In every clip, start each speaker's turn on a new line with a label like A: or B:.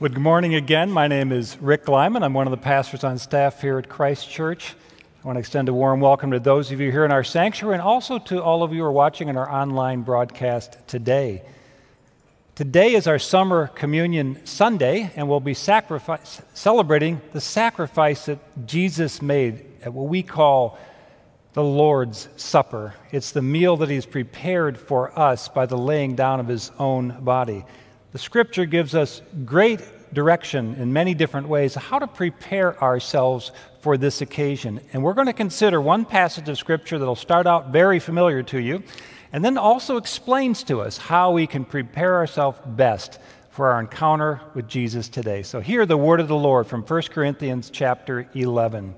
A: Well, good morning again. My name is Rick Glyman. I'm one of the pastors on staff here at Christ Church. I want to extend a warm welcome to those of you here in our sanctuary and also to all of you who are watching in our online broadcast today. Today is our summer communion Sunday, and we'll be celebrating the sacrifice that Jesus made at what we call the Lord's Supper. It's the meal that He's prepared for us by the laying down of His own body. The scripture gives us great direction in many different ways how to prepare ourselves for this occasion. And we're going to consider one passage of scripture that'll start out very familiar to you and then also explains to us how we can prepare ourselves best for our encounter with Jesus today. So hear the word of the Lord from 1 Corinthians chapter 11.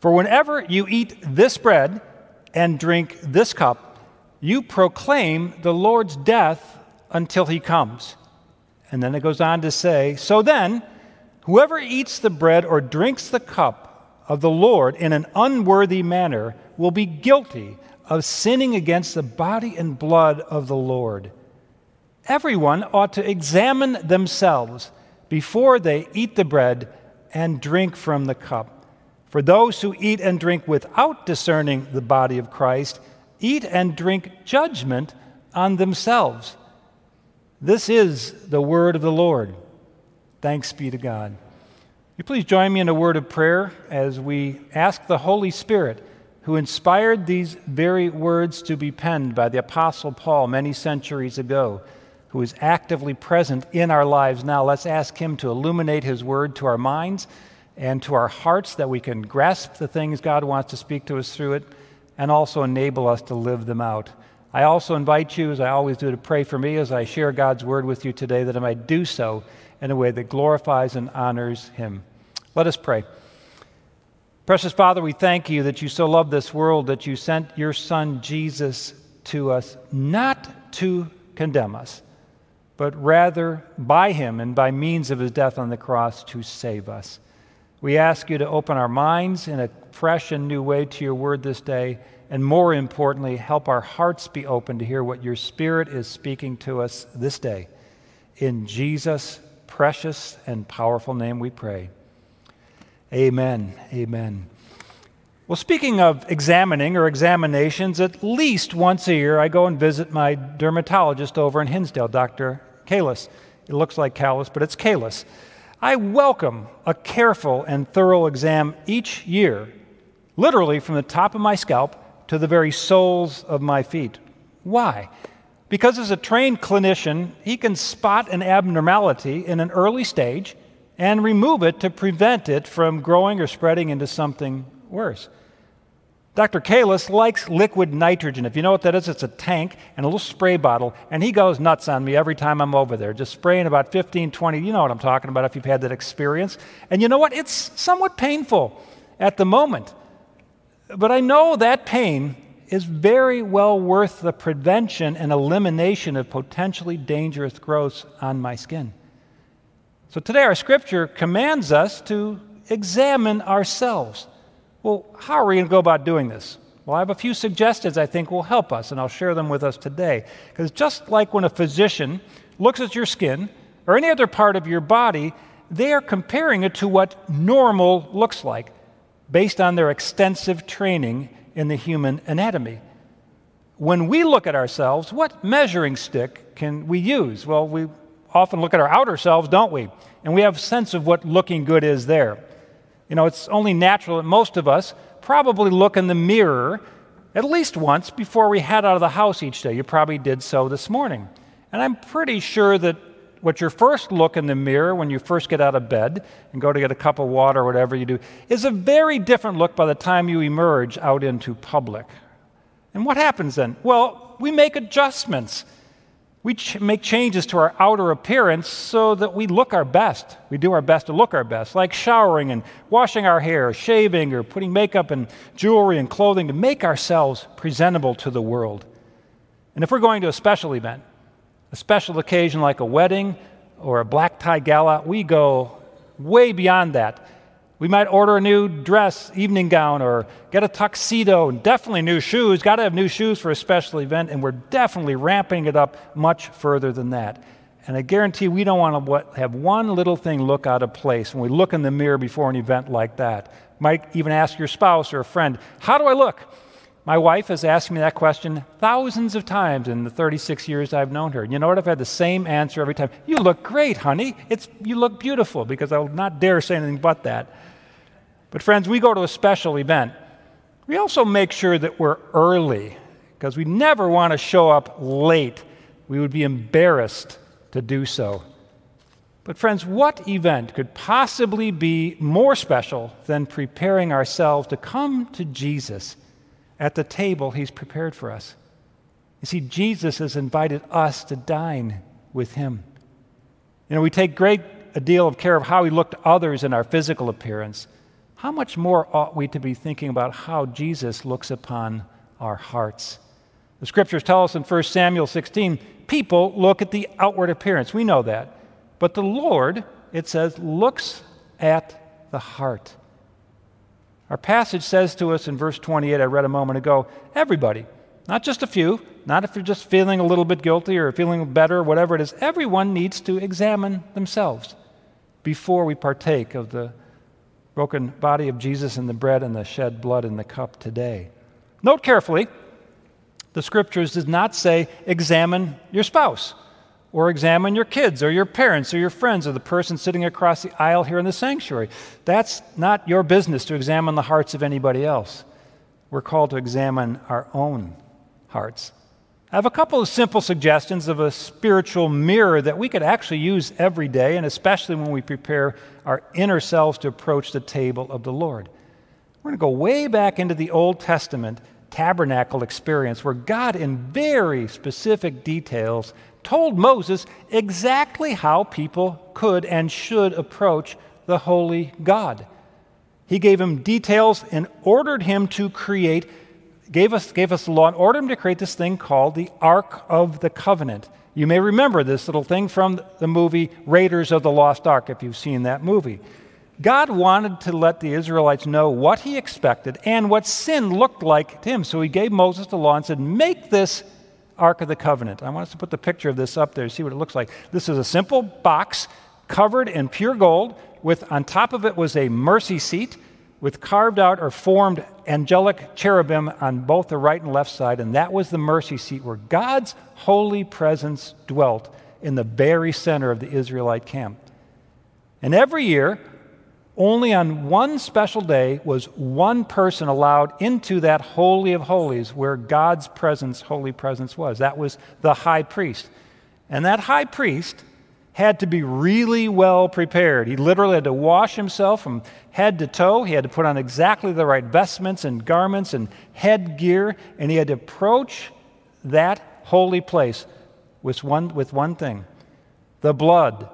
A: For whenever you eat this bread and drink this cup, you proclaim the Lord's death until he comes. And then it goes on to say, So then, whoever eats the bread or drinks the cup of the Lord in an unworthy manner will be guilty of sinning against the body and blood of the Lord. Everyone ought to examine themselves before they eat the bread and drink from the cup. For those who eat and drink without discerning the body of Christ eat and drink judgment on themselves. This is the word of the Lord. Thanks be to God. You please join me in a word of prayer as we ask the Holy Spirit, who inspired these very words to be penned by the Apostle Paul many centuries ago, who is actively present in our lives now. Let's ask him to illuminate his word to our minds and to our hearts that we can grasp the things God wants to speak to us through it and also enable us to live them out. I also invite you, as I always do, to pray for me as I share God's word with you today, that I might do so in a way that glorifies and honors Him. Let us pray. Precious Father, we thank you that you so love this world that you sent your Son Jesus to us, not to condemn us, but rather by Him and by means of His death on the cross to save us. We ask you to open our minds in a fresh and new way to your word this day and more importantly, help our hearts be open to hear what your Spirit is speaking to us this day. In Jesus' precious and powerful name we pray. Amen. Amen. Well, speaking of examining or examinations, at least once a year I go and visit my dermatologist over in Hinsdale, Dr. Kalis. It looks like Callus, but it's Kalis. I welcome a careful and thorough exam each year, literally from the top of my scalp to the very soles of my feet. Why? Because as a trained clinician, he can spot an abnormality in an early stage and remove it to prevent it from growing or spreading into something worse. Dr. Kalis likes liquid nitrogen. If you know what that is, it's a tank and a little spray bottle, and he goes nuts on me every time I'm over there, just spraying about 15, 20. You know what I'm talking about if you've had that experience. And you know what? It's somewhat painful at the moment. But I know that pain is very well worth the prevention and elimination of potentially dangerous growths on my skin. So today, our scripture commands us to examine ourselves. Well, how are we going to go about doing this? Well, I have a few suggestions I think will help us, and I'll share them with us today. Because just like when a physician looks at your skin or any other part of your body, they are comparing it to what normal looks like based on their extensive training in the human anatomy. When we look at ourselves, what measuring stick can we use? Well, we often look at our outer selves, don't we? And we have a sense of what looking good is there. You know, it's only natural that most of us probably look in the mirror at least once before we head out of the house each day. You probably did so this morning. And I'm pretty sure that what your first look in the mirror when you first get out of bed and go to get a cup of water or whatever you do is a very different look by the time you emerge out into public. And what happens then? Well, we make adjustments. We ch- make changes to our outer appearance so that we look our best. We do our best to look our best, like showering and washing our hair, shaving, or putting makeup and jewelry and clothing to make ourselves presentable to the world. And if we're going to a special event, a special occasion like a wedding or a black tie gala, we go way beyond that. We might order a new dress, evening gown, or get a tuxedo, and definitely new shoes. Got to have new shoes for a special event, and we're definitely ramping it up much further than that. And I guarantee we don't want to have one little thing look out of place when we look in the mirror before an event like that. Might even ask your spouse or a friend, How do I look? My wife has asked me that question thousands of times in the 36 years I've known her. You know what? I've had the same answer every time. You look great, honey. It's, you look beautiful, because I will not dare say anything but that. But, friends, we go to a special event. We also make sure that we're early, because we never want to show up late. We would be embarrassed to do so. But, friends, what event could possibly be more special than preparing ourselves to come to Jesus at the table he's prepared for us? You see, Jesus has invited us to dine with him. You know, we take great a deal of care of how we look to others in our physical appearance. How much more ought we to be thinking about how Jesus looks upon our hearts? The scriptures tell us in 1 Samuel 16 people look at the outward appearance. We know that. But the Lord, it says, looks at the heart. Our passage says to us in verse 28, I read a moment ago, everybody, not just a few, not if you're just feeling a little bit guilty or feeling better, or whatever it is, everyone needs to examine themselves before we partake of the broken body of Jesus and the bread and the shed blood in the cup today. Note carefully, the scriptures does not say examine your spouse or examine your kids or your parents or your friends or the person sitting across the aisle here in the sanctuary. That's not your business to examine the hearts of anybody else. We're called to examine our own hearts. I have a couple of simple suggestions of a spiritual mirror that we could actually use every day, and especially when we prepare our inner selves to approach the table of the Lord. We're going to go way back into the Old Testament tabernacle experience where God, in very specific details, told Moses exactly how people could and should approach the holy God. He gave him details and ordered him to create, gave us, gave us the law and ordered him to create this thing called the Ark of the Covenant. You may remember this little thing from the movie Raiders of the Lost Ark, if you've seen that movie. God wanted to let the Israelites know what he expected and what sin looked like to him. So he gave Moses the law and said, Make this Ark of the Covenant. I want us to put the picture of this up there, see what it looks like. This is a simple box covered in pure gold, with on top of it was a mercy seat with carved out or formed angelic cherubim on both the right and left side, and that was the mercy seat where God's holy presence dwelt in the very center of the Israelite camp. And every year, only on one special day was one person allowed into that Holy of Holies where God's presence, holy presence, was. That was the high priest. And that high priest had to be really well prepared. He literally had to wash himself from head to toe. He had to put on exactly the right vestments and garments and headgear, and he had to approach that holy place with one, with one thing the blood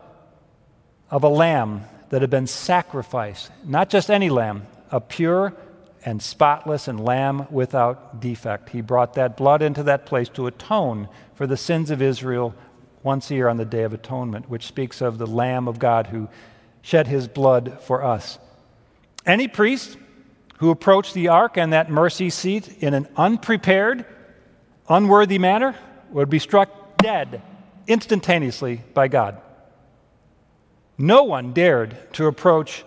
A: of a lamb that had been sacrificed, not just any lamb, a pure and spotless and lamb without defect. He brought that blood into that place to atone for the sins of Israel once a year on the Day of Atonement, which speaks of the Lamb of God who shed his blood for us. Any priest who approached the ark and that mercy seat in an unprepared, unworthy manner would be struck dead instantaneously by God. No one dared to approach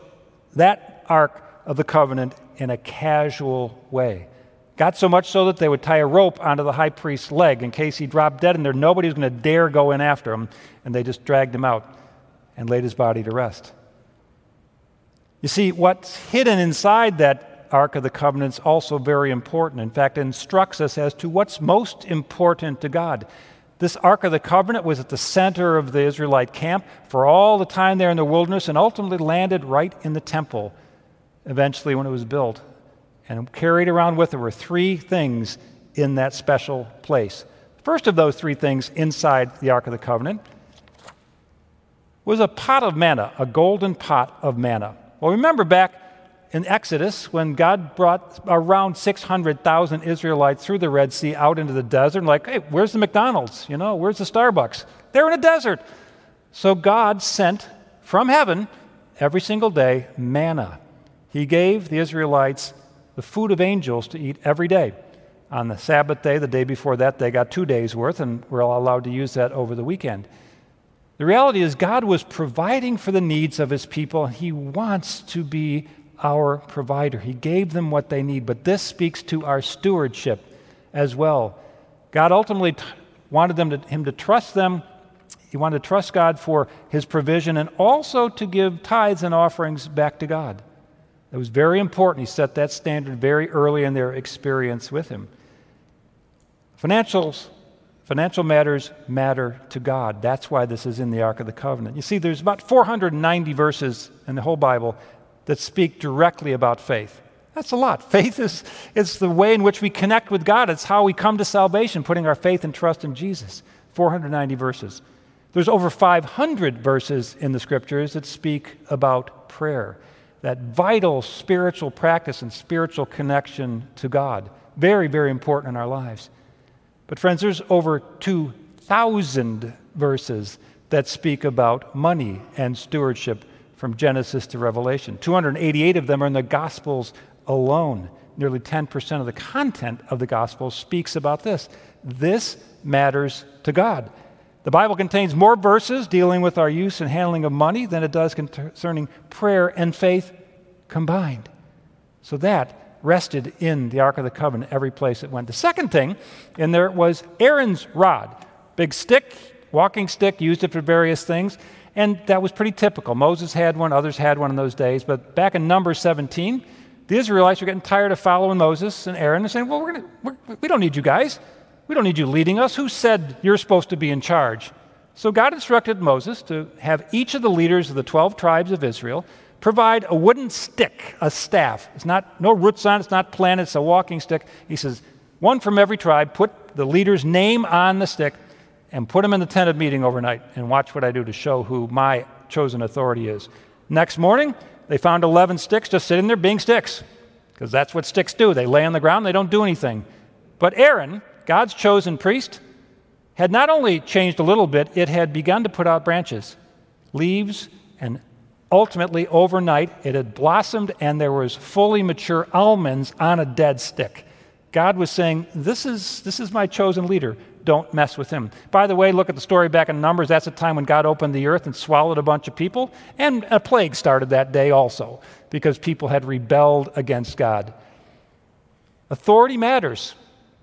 A: that Ark of the Covenant in a casual way. Got so much so that they would tie a rope onto the high priest's leg in case he dropped dead in there. Nobody was going to dare go in after him, and they just dragged him out and laid his body to rest. You see, what's hidden inside that Ark of the Covenant is also very important. In fact, it instructs us as to what's most important to God. This Ark of the Covenant was at the center of the Israelite camp for all the time there in the wilderness and ultimately landed right in the temple eventually when it was built. And carried around with it were three things in that special place. First of those three things inside the Ark of the Covenant was a pot of manna, a golden pot of manna. Well, remember back in Exodus when God brought around 600,000 Israelites through the Red Sea out into the desert, like, hey, where's the McDonald's? You know, where's the Starbucks? They're in a desert. So God sent from heaven every single day manna. He gave the Israelites the food of angels to eat every day. On the Sabbath day, the day before that, they got two days worth, and we're all allowed to use that over the weekend. The reality is, God was providing for the needs of his people. He wants to be our provider. He gave them what they need. But this speaks to our stewardship as well. God ultimately t- wanted them to, him to trust them. He wanted to trust God for his provision and also to give tithes and offerings back to God. It was very important. He set that standard very early in their experience with him. Financials Financial matters matter to God. That's why this is in the Ark of the Covenant. You see, there's about 490 verses in the whole Bible that speak directly about faith. That's a lot. Faith is it's the way in which we connect with God. It's how we come to salvation, putting our faith and trust in Jesus. 490 verses. There's over 500 verses in the scriptures that speak about prayer, that vital spiritual practice and spiritual connection to God. Very, very important in our lives. But, friends, there's over 2,000 verses that speak about money and stewardship from Genesis to Revelation. 288 of them are in the Gospels alone. Nearly 10% of the content of the Gospel speaks about this. This matters to God. The Bible contains more verses dealing with our use and handling of money than it does concerning prayer and faith combined. So that rested in the Ark of the Covenant every place it went. The second thing in there was Aaron's rod. Big stick, walking stick, used it for various things, and that was pretty typical. Moses had one, others had one in those days, but back in Numbers 17, the Israelites were getting tired of following Moses and Aaron and saying, Well, we're gonna, we're, we don't need you guys. We don't need you leading us. Who said you're supposed to be in charge? So God instructed Moses to have each of the leaders of the 12 tribes of Israel provide a wooden stick, a staff. It's not no roots on it, it's not planted, it's a walking stick. He says, one from every tribe, put the leader's name on the stick and put him in the tent of meeting overnight and watch what I do to show who my chosen authority is. Next morning, they found 11 sticks just sitting there being sticks because that's what sticks do. They lay on the ground, they don't do anything. But Aaron, God's chosen priest, had not only changed a little bit, it had begun to put out branches, leaves, and ultimately, overnight, it had blossomed and there was fully mature almonds on a dead stick. God was saying, this is, this is my chosen leader. Don't mess with him. By the way, look at the story back in Numbers. That's a time when God opened the earth and swallowed a bunch of people. And a plague started that day also because people had rebelled against God. Authority matters.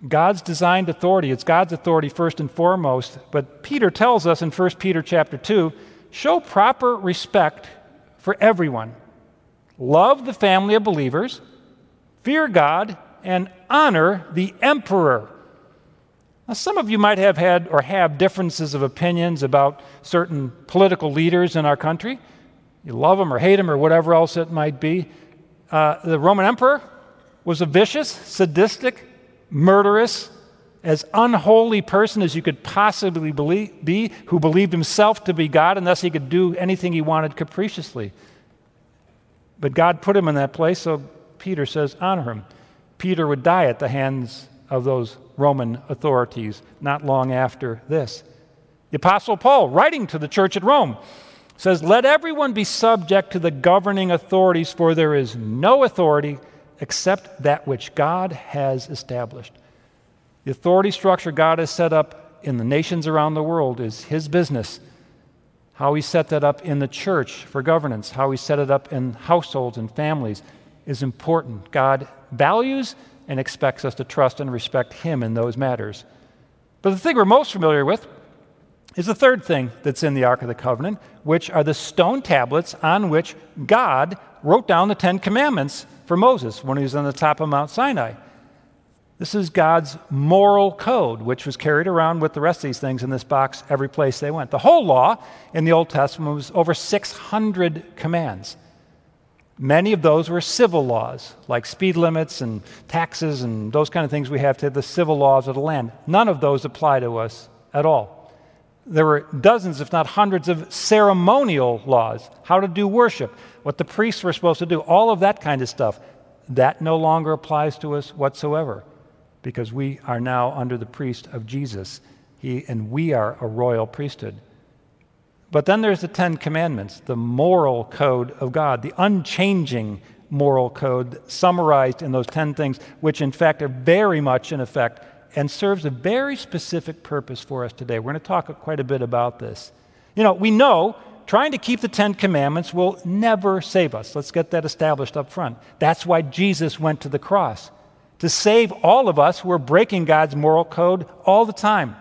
A: God's designed authority. It's God's authority first and foremost. But Peter tells us in 1 Peter chapter 2 show proper respect for everyone. Love the family of believers, fear God, and honor the emperor. Now, some of you might have had or have differences of opinions about certain political leaders in our country. You love them or hate them or whatever else it might be. Uh, the Roman emperor was a vicious, sadistic, murderous, as unholy person as you could possibly believe, be, who believed himself to be God, and thus he could do anything he wanted capriciously. But God put him in that place, so Peter says, honor him. Peter would die at the hands of those Roman authorities not long after this. The Apostle Paul, writing to the church at Rome, says, Let everyone be subject to the governing authorities, for there is no authority except that which God has established. The authority structure God has set up in the nations around the world is His business. How He set that up in the church for governance, how He set it up in households and families is important. God values and expects us to trust and respect Him in those matters. But the thing we're most familiar with is the third thing that's in the Ark of the Covenant, which are the stone tablets on which God wrote down the Ten Commandments for Moses when he was on the top of Mount Sinai. This is God's moral code, which was carried around with the rest of these things in this box every place they went. The whole law in the Old Testament was over 600 commands. Many of those were civil laws, like speed limits and taxes and those kind of things we have to the civil laws of the land. None of those apply to us at all. There were dozens, if not hundreds, of ceremonial laws how to do worship, what the priests were supposed to do, all of that kind of stuff. That no longer applies to us whatsoever because we are now under the priest of Jesus. He, and we are a royal priesthood. But then there's the Ten Commandments, the moral code of God, the unchanging moral code summarized in those 10 things, which in fact are very much in effect and serves a very specific purpose for us today. We're going to talk quite a bit about this. You know, we know trying to keep the Ten Commandments will never save us. Let's get that established up front. That's why Jesus went to the cross to save all of us who are breaking God's moral code all the time.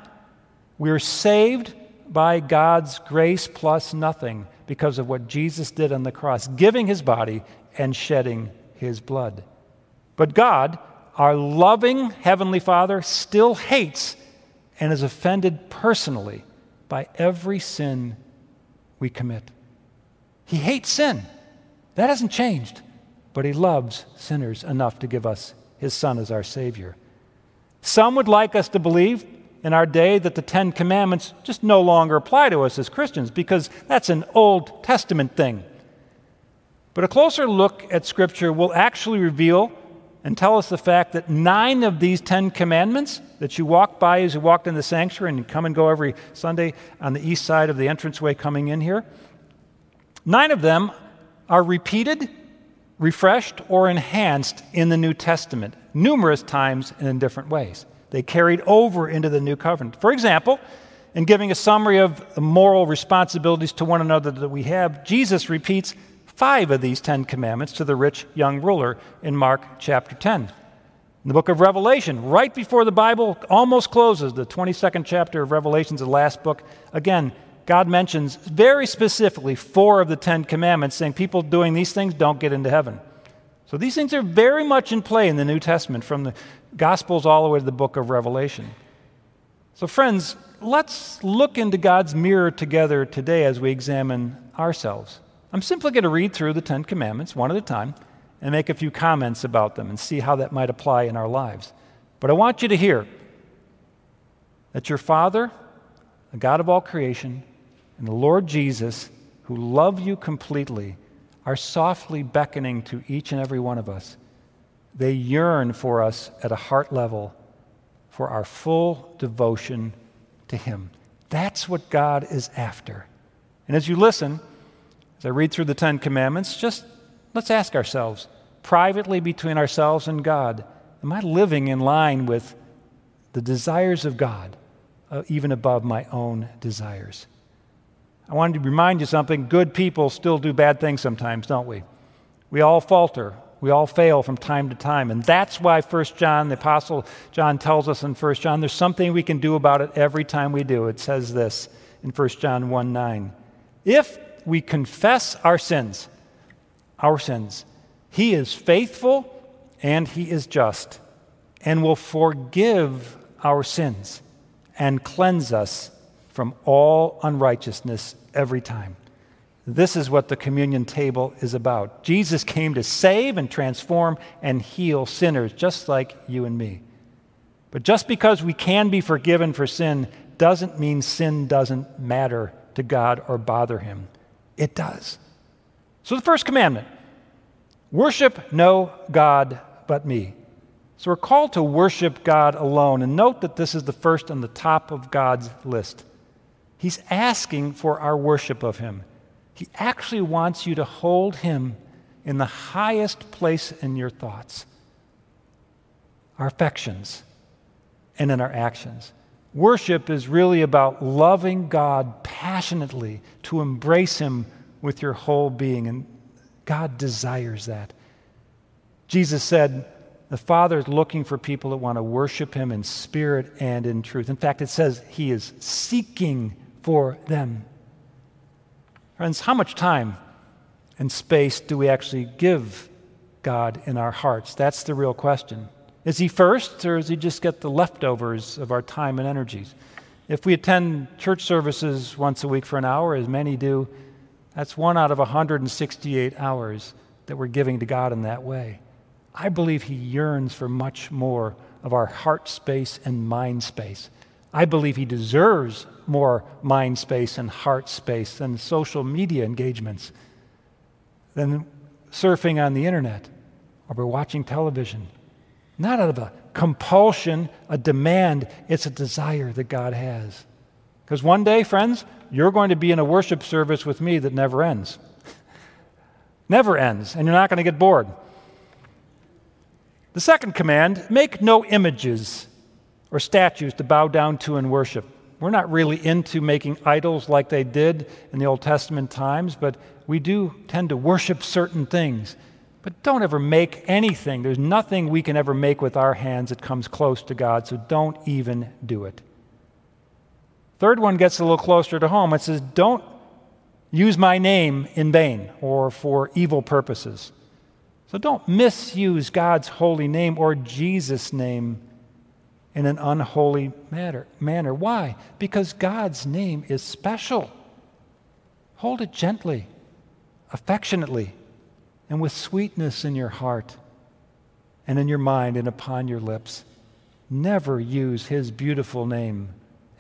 A: We are saved by God's grace plus nothing because of what Jesus did on the cross, giving his body and shedding his blood. But God, our loving Heavenly Father, still hates and is offended personally by every sin we commit. He hates sin. That hasn't changed, but He loves sinners enough to give us His Son as our Savior. Some would like us to believe in our day that the Ten Commandments just no longer apply to us as Christians because that's an Old Testament thing. But a closer look at Scripture will actually reveal and tell us the fact that nine of these Ten Commandments that you walk by as you walked in the sanctuary and come and go every Sunday on the east side of the entranceway coming in here, nine of them are repeated, refreshed, or enhanced in the New Testament numerous times and in different ways. They carried over into the New Covenant. For example, in giving a summary of the moral responsibilities to one another that we have, Jesus repeats five of these Ten Commandments to the rich young ruler in Mark chapter 10. In the book of Revelation, right before the Bible almost closes, the 22nd chapter of Revelation is the last book. Again, God mentions very specifically four of the Ten Commandments, saying people doing these things don't get into heaven. So these things are very much in play in the New Testament, from the Gospels all the way to the book of Revelation. So, friends, let's look into God's mirror together today as we examine ourselves. I'm simply going to read through the Ten Commandments one at a time and make a few comments about them and see how that might apply in our lives. But I want you to hear that your Father, the God of all creation, and the Lord Jesus, who love you completely, are softly beckoning to each and every one of us. They yearn for us at a heart level for our full devotion to Him. That's what God is after. And as you listen, as I read through the Ten Commandments, just let's ask ourselves, privately between ourselves and God, am I living in line with the desires of God, uh, even above my own desires? I wanted to remind you something good people still do bad things sometimes, don't we? We all falter. We all fail from time to time. And that's why 1 John, the Apostle John tells us in 1 John, there's something we can do about it every time we do. It says this in 1 John 1 9. If we confess our sins, our sins, He is faithful and He is just and will forgive our sins and cleanse us from all unrighteousness every time. This is what the communion table is about. Jesus came to save and transform and heal sinners just like you and me. But just because we can be forgiven for sin doesn't mean sin doesn't matter to God or bother Him. It does. So, the first commandment worship no God but me. So, we're called to worship God alone. And note that this is the first on the top of God's list. He's asking for our worship of Him. He actually wants you to hold Him in the highest place in your thoughts, our affections, and in our actions. Worship is really about loving God passionately, to embrace Him with your whole being. And God desires that. Jesus said, The Father is looking for people that want to worship Him in spirit and in truth. In fact, it says He is seeking for them. Friends, how much time and space do we actually give God in our hearts? That's the real question. Is he first, or does he just get the leftovers of our time and energies? If we attend church services once a week for an hour, as many do, that's one out of 168 hours that we're giving to God in that way. I believe he yearns for much more of our heart space and mind space. I believe he deserves more mind space and heart space than social media engagements, than surfing on the internet or by watching television not out of a compulsion, a demand. It's a desire that God has. Because one day, friends, you're going to be in a worship service with me that never ends. never ends, and you're not going to get bored. The second command make no images or statues to bow down to and worship. We're not really into making idols like they did in the Old Testament times, but we do tend to worship certain things. But don't ever make anything. There's nothing we can ever make with our hands that comes close to God, so don't even do it. Third one gets a little closer to home. It says, Don't use my name in vain or for evil purposes. So don't misuse God's holy name or Jesus' name in an unholy matter, manner. Why? Because God's name is special. Hold it gently, affectionately and with sweetness in your heart and in your mind and upon your lips. Never use his beautiful name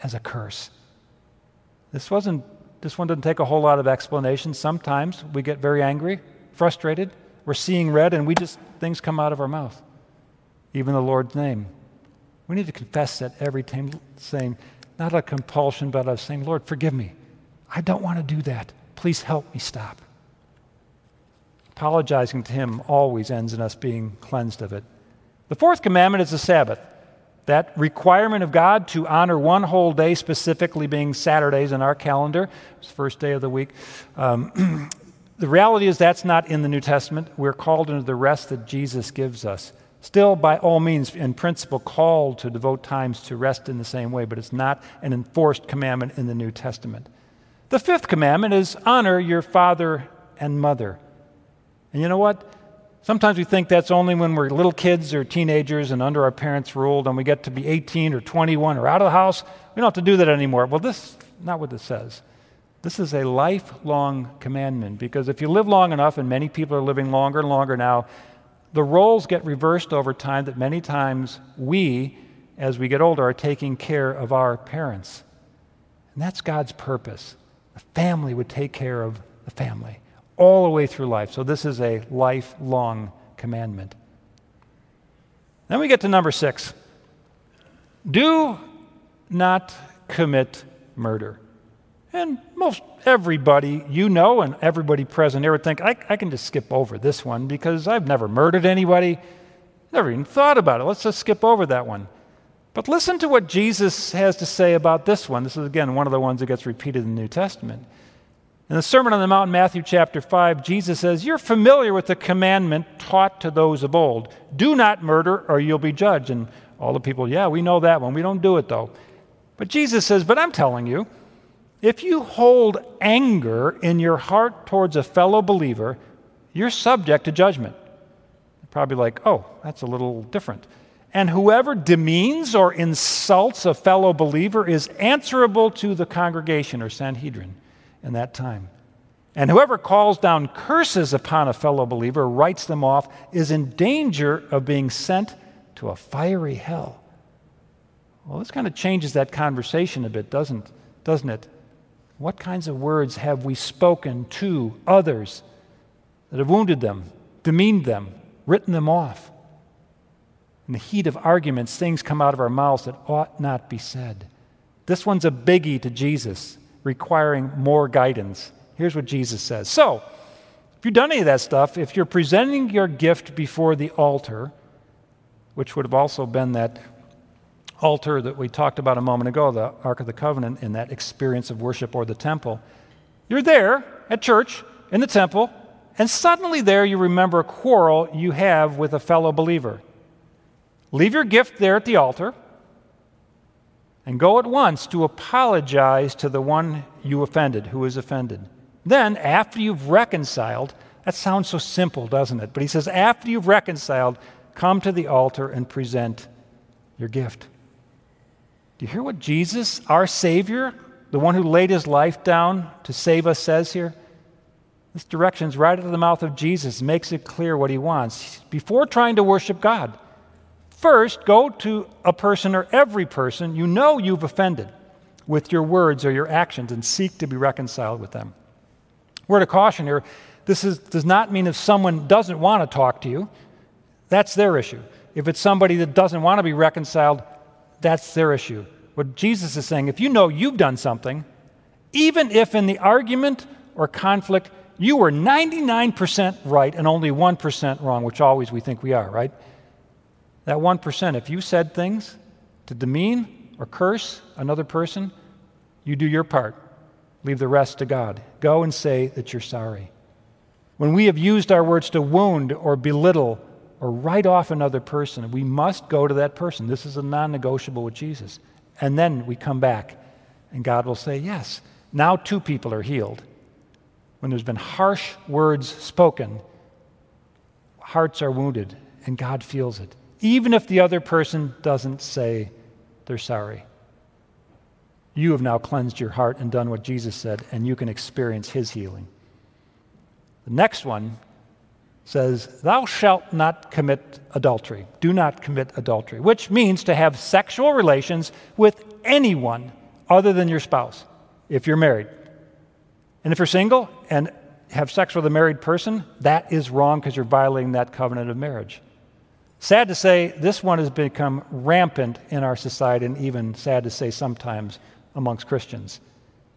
A: as a curse. This wasn't this one doesn't take a whole lot of explanation. Sometimes we get very angry, frustrated, we're seeing red, and we just things come out of our mouth. Even the Lord's name. We need to confess that every time, saying, not a compulsion, but a saying, Lord, forgive me. I don't want to do that. Please help me stop. Apologizing to Him always ends in us being cleansed of it. The fourth commandment is the Sabbath. That requirement of God to honor one whole day, specifically being Saturdays in our calendar, it's the first day of the week. Um, the reality is that's not in the New Testament. We're called into the rest that Jesus gives us. Still, by all means, in principle, called to devote times to rest in the same way, but it's not an enforced commandment in the New Testament. The fifth commandment is honor your father and mother. And you know what? Sometimes we think that's only when we're little kids or teenagers and under our parents' rule, and we get to be 18 or 21 or out of the house. We don't have to do that anymore. Well, this is not what this says. This is a lifelong commandment because if you live long enough, and many people are living longer and longer now, the roles get reversed over time that many times we, as we get older, are taking care of our parents. And that's God's purpose. The family would take care of the family all the way through life. So this is a lifelong commandment. Then we get to number six do not commit murder. And most everybody you know and everybody present here would think, I, I can just skip over this one because I've never murdered anybody, never even thought about it. Let's just skip over that one. But listen to what Jesus has to say about this one. This is, again, one of the ones that gets repeated in the New Testament. In the Sermon on the Mount, Matthew chapter 5, Jesus says, You're familiar with the commandment taught to those of old do not murder or you'll be judged. And all the people, yeah, we know that one. We don't do it though. But Jesus says, But I'm telling you, if you hold anger in your heart towards a fellow believer, you're subject to judgment. Probably like, oh, that's a little different. And whoever demeans or insults a fellow believer is answerable to the congregation or Sanhedrin in that time. And whoever calls down curses upon a fellow believer, writes them off, is in danger of being sent to a fiery hell. Well, this kind of changes that conversation a bit, doesn't, doesn't it? What kinds of words have we spoken to others that have wounded them, demeaned them, written them off? In the heat of arguments, things come out of our mouths that ought not be said. This one's a biggie to Jesus requiring more guidance. Here's what Jesus says. So, if you've done any of that stuff, if you're presenting your gift before the altar, which would have also been that altar that we talked about a moment ago, the Ark of the Covenant, in that experience of worship or the temple, you're there at church, in the temple, and suddenly there you remember a quarrel you have with a fellow believer. Leave your gift there at the altar and go at once to apologize to the one you offended, who is offended. Then, after you've reconciled, that sounds so simple, doesn't it? But he says, after you've reconciled, come to the altar and present your gift. You hear what Jesus, our Savior, the one who laid his life down to save us, says here? This direction is right out of the mouth of Jesus, makes it clear what he wants. Before trying to worship God, First, go to a person or every person you know you've offended with your words or your actions and seek to be reconciled with them. Word of caution here this is, does not mean if someone doesn't want to talk to you, that's their issue. If it's somebody that doesn't want to be reconciled, that's their issue. What Jesus is saying, if you know you've done something, even if in the argument or conflict you were 99% right and only 1% wrong, which always we think we are, right? That 1%, if you said things to demean or curse another person, You do your part. Leave the rest to God. Go and say that you're sorry. When we have used our words to wound or belittle or write off another person, we must go to that person. This is a non negotiable with Jesus. And then we come back, and God will say, Yes, now two people are healed. When there's been harsh words spoken, hearts are wounded, and God feels it, even if the other person doesn't say they're sorry. You have now cleansed your heart and done what Jesus said, and you can experience his healing. The next one says, Thou shalt not commit adultery. Do not commit adultery, which means to have sexual relations with anyone other than your spouse if you're married. And if you're single and have sex with a married person, that is wrong because you're violating that covenant of marriage. Sad to say, this one has become rampant in our society, and even sad to say sometimes amongst Christians.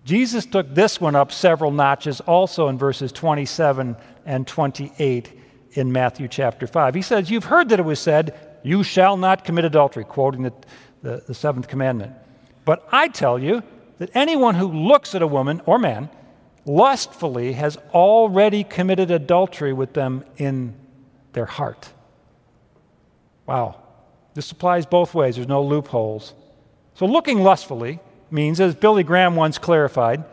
A: Jesus took this one up several notches also in verses 27 and 28 in Matthew chapter 5. He says, You've heard that it was said, You shall not commit adultery, quoting the, the, the seventh commandment. But I tell you that anyone who looks at a woman or man lustfully has already committed adultery with them in their heart. Wow. This applies both ways, there's no loopholes. So, looking lustfully means, as Billy Graham once clarified,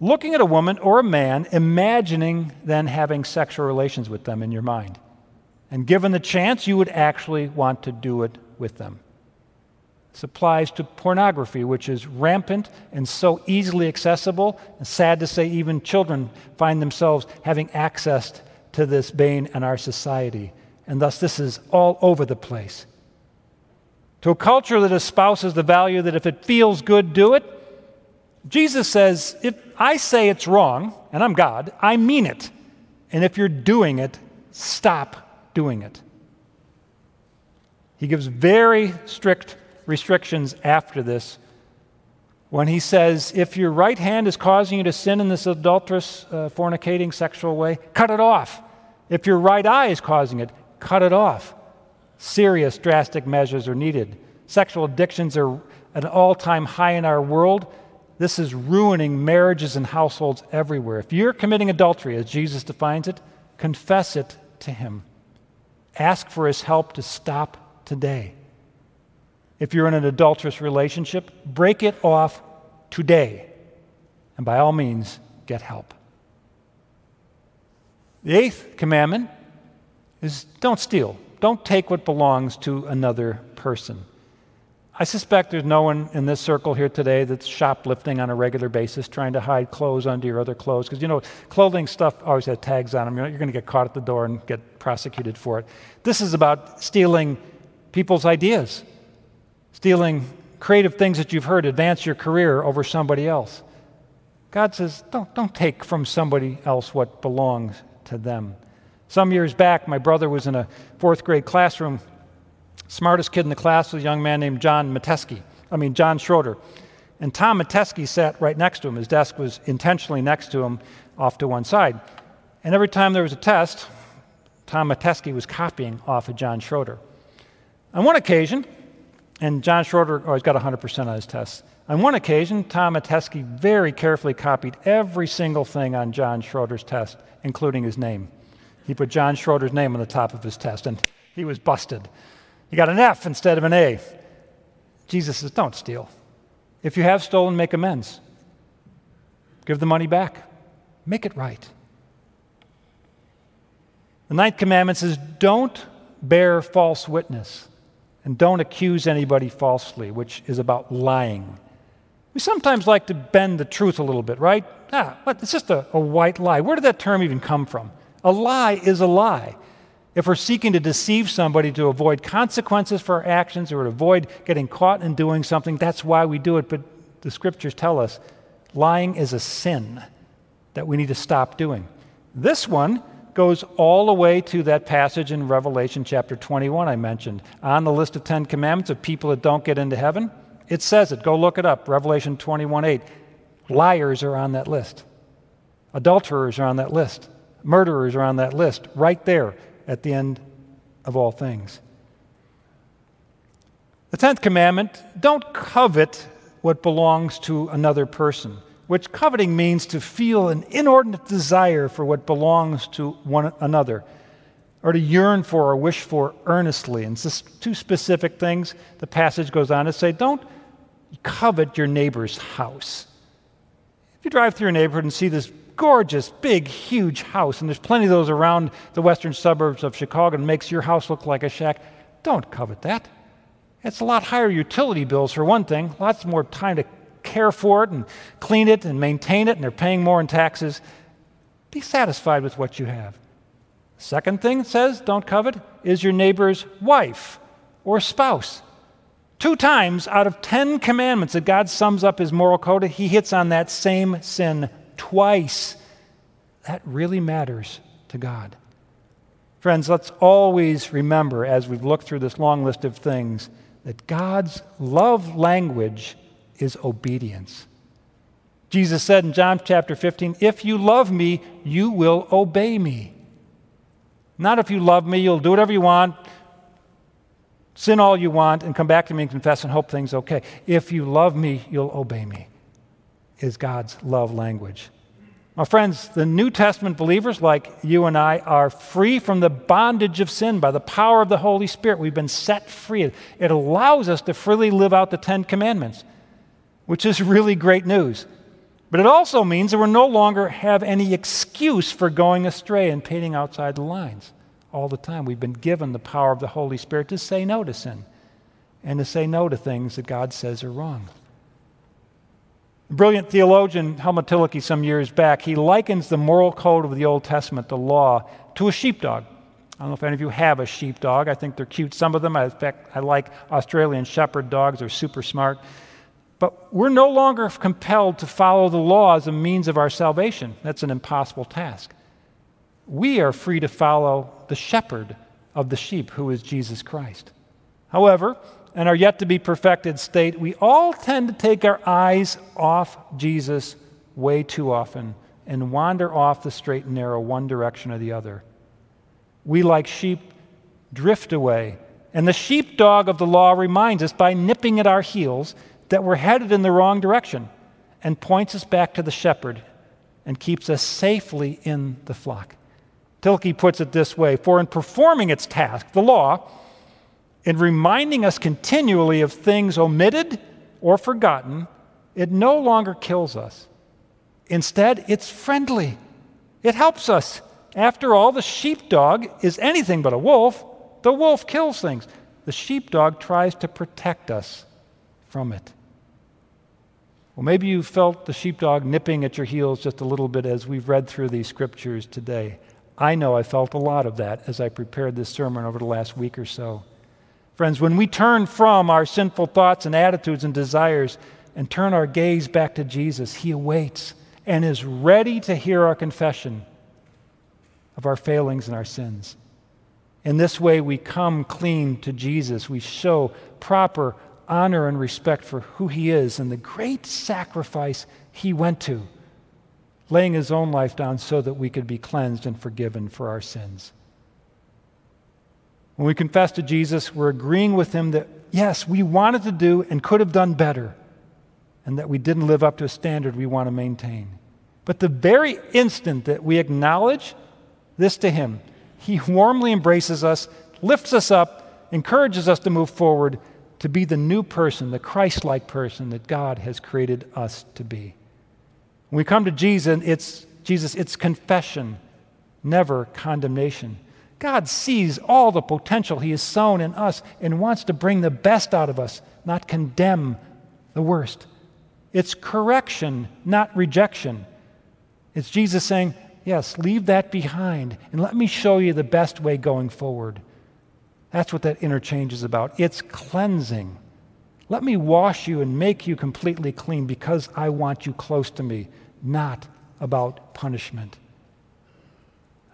A: looking at a woman or a man, imagining then having sexual relations with them in your mind. And given the chance, you would actually want to do it with them. This applies to pornography, which is rampant and so easily accessible. And sad to say, even children find themselves having access to this bane in our society. And thus, this is all over the place. To a culture that espouses the value that if it feels good, do it, Jesus says, if I say it's wrong, and I'm God, I mean it. And if you're doing it, stop doing it. He gives very strict restrictions after this when he says, if your right hand is causing you to sin in this adulterous, uh, fornicating, sexual way, cut it off. If your right eye is causing it, cut it off. Serious, drastic measures are needed. Sexual addictions are at an all time high in our world. This is ruining marriages and households everywhere. If you're committing adultery, as Jesus defines it, confess it to Him. Ask for His help to stop today. If you're in an adulterous relationship, break it off today. And by all means, get help. The eighth commandment is don't steal. Don't take what belongs to another person. I suspect there's no one in this circle here today that's shoplifting on a regular basis, trying to hide clothes under your other clothes. Because, you know, clothing stuff always has tags on them. You're, you're going to get caught at the door and get prosecuted for it. This is about stealing people's ideas, stealing creative things that you've heard advance your career over somebody else. God says, don't, don't take from somebody else what belongs to them. Some years back, my brother was in a fourth grade classroom. Smartest kid in the class was a young man named John Metesky. I mean, John Schroeder. And Tom Metesky sat right next to him. His desk was intentionally next to him, off to one side. And every time there was a test, Tom Metesky was copying off of John Schroeder. On one occasion, and John Schroeder always got 100% on his tests. On one occasion, Tom Metesky very carefully copied every single thing on John Schroeder's test, including his name. He put John Schroeder's name on the top of his test, and he was busted. He got an F instead of an A. Jesus says, Don't steal. If you have stolen, make amends. Give the money back. Make it right. The ninth commandment says, Don't bear false witness and don't accuse anybody falsely, which is about lying. We sometimes like to bend the truth a little bit, right? Ah? It's just a, a white lie. Where did that term even come from? A lie is a lie. If we're seeking to deceive somebody to avoid consequences for our actions or to avoid getting caught in doing something, that's why we do it. But the scriptures tell us lying is a sin that we need to stop doing. This one goes all the way to that passage in Revelation chapter 21 I mentioned. On the list of 10 commandments of people that don't get into heaven, it says it. Go look it up. Revelation 21 8. Liars are on that list, adulterers are on that list. Murderers are on that list, right there at the end of all things. The tenth commandment don't covet what belongs to another person, which coveting means to feel an inordinate desire for what belongs to one another, or to yearn for or wish for earnestly. And two specific things the passage goes on to say don't covet your neighbor's house. If you drive through a neighborhood and see this gorgeous, big, huge house, and there's plenty of those around the western suburbs of Chicago and makes your house look like a shack, don't covet that. It's a lot higher utility bills, for one thing, lots more time to care for it and clean it and maintain it, and they're paying more in taxes. Be satisfied with what you have. Second thing it says, don't covet, is your neighbor's wife or spouse. Two times out of ten commandments that God sums up his moral code, he hits on that same sin twice. That really matters to God. Friends, let's always remember as we've looked through this long list of things that God's love language is obedience. Jesus said in John chapter 15, If you love me, you will obey me. Not if you love me, you'll do whatever you want, sin all you want, and come back to me and confess and hope things okay. If you love me, you'll obey me, is God's love language. My friends, the New Testament believers like you and I are free from the bondage of sin by the power of the Holy Spirit. We've been set free. It allows us to freely live out the Ten Commandments, which is really great news. But it also means that we no longer have any excuse for going astray and painting outside the lines all the time. We've been given the power of the Holy Spirit to say no to sin and to say no to things that God says are wrong brilliant theologian Helmut Thielicke some years back, he likens the moral code of the Old Testament, the law, to a sheepdog. I don't know if any of you have a sheepdog. I think they're cute. Some of them, in fact, I like Australian shepherd dogs. They're super smart. But we're no longer compelled to follow the law as a means of our salvation. That's an impossible task. We are free to follow the shepherd of the sheep, who is Jesus Christ. However, and our yet to be perfected state, we all tend to take our eyes off Jesus way too often and wander off the straight and narrow, one direction or the other. We, like sheep, drift away. And the sheepdog of the law reminds us by nipping at our heels that we're headed in the wrong direction and points us back to the shepherd and keeps us safely in the flock. Thielicke puts it this way For in performing its task, the law, in reminding us continually of things omitted or forgotten, it no longer kills us. Instead, it's friendly. It helps us. After all, the sheepdog is anything but a wolf. The wolf kills things. The sheepdog tries to protect us from it. Well, maybe you felt the sheepdog nipping at your heels just a little bit as we've read through these scriptures today. I know I felt a lot of that as I prepared this sermon over the last week or so. Friends, when we turn from our sinful thoughts and attitudes and desires and turn our gaze back to Jesus, He awaits and is ready to hear our confession of our failings and our sins. In this way, we come clean to Jesus. We show proper honor and respect for who He is and the great sacrifice He went to, laying His own life down so that we could be cleansed and forgiven for our sins. When we confess to Jesus, we're agreeing with Him that, yes, we wanted to do and could have done better, and that we didn't live up to a standard we want to maintain. But the very instant that we acknowledge this to Him, He warmly embraces us, lifts us up, encourages us to move forward to be the new person, the Christ like person that God has created us to be. When we come to Jesus, it's, Jesus, it's confession, never condemnation. God sees all the potential He has sown in us and wants to bring the best out of us, not condemn the worst. It's correction, not rejection. It's Jesus saying, Yes, leave that behind and let me show you the best way going forward. That's what that interchange is about. It's cleansing. Let me wash you and make you completely clean because I want you close to me, not about punishment.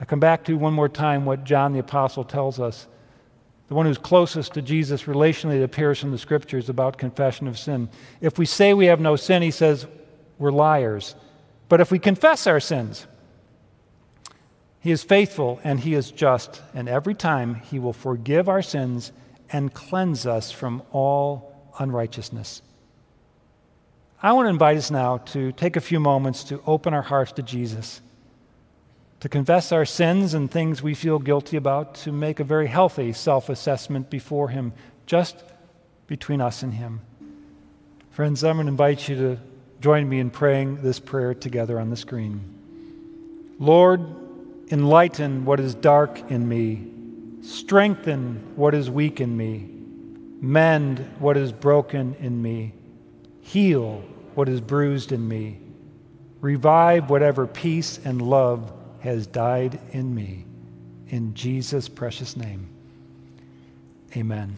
A: I come back to one more time what John the Apostle tells us. The one who's closest to Jesus relationally that appears in the scriptures about confession of sin. If we say we have no sin, he says we're liars. But if we confess our sins, he is faithful and he is just, and every time he will forgive our sins and cleanse us from all unrighteousness. I want to invite us now to take a few moments to open our hearts to Jesus, to confess our sins and things we feel guilty about, to make a very healthy self assessment before Him, just between us and Him. Friends, I'm going to invite you to join me in praying this prayer together on the screen. Lord, enlighten what is dark in me, strengthen what is weak in me, mend what is broken in me, heal what is bruised in me, revive whatever peace and love has died in me. In Jesus' precious name, amen.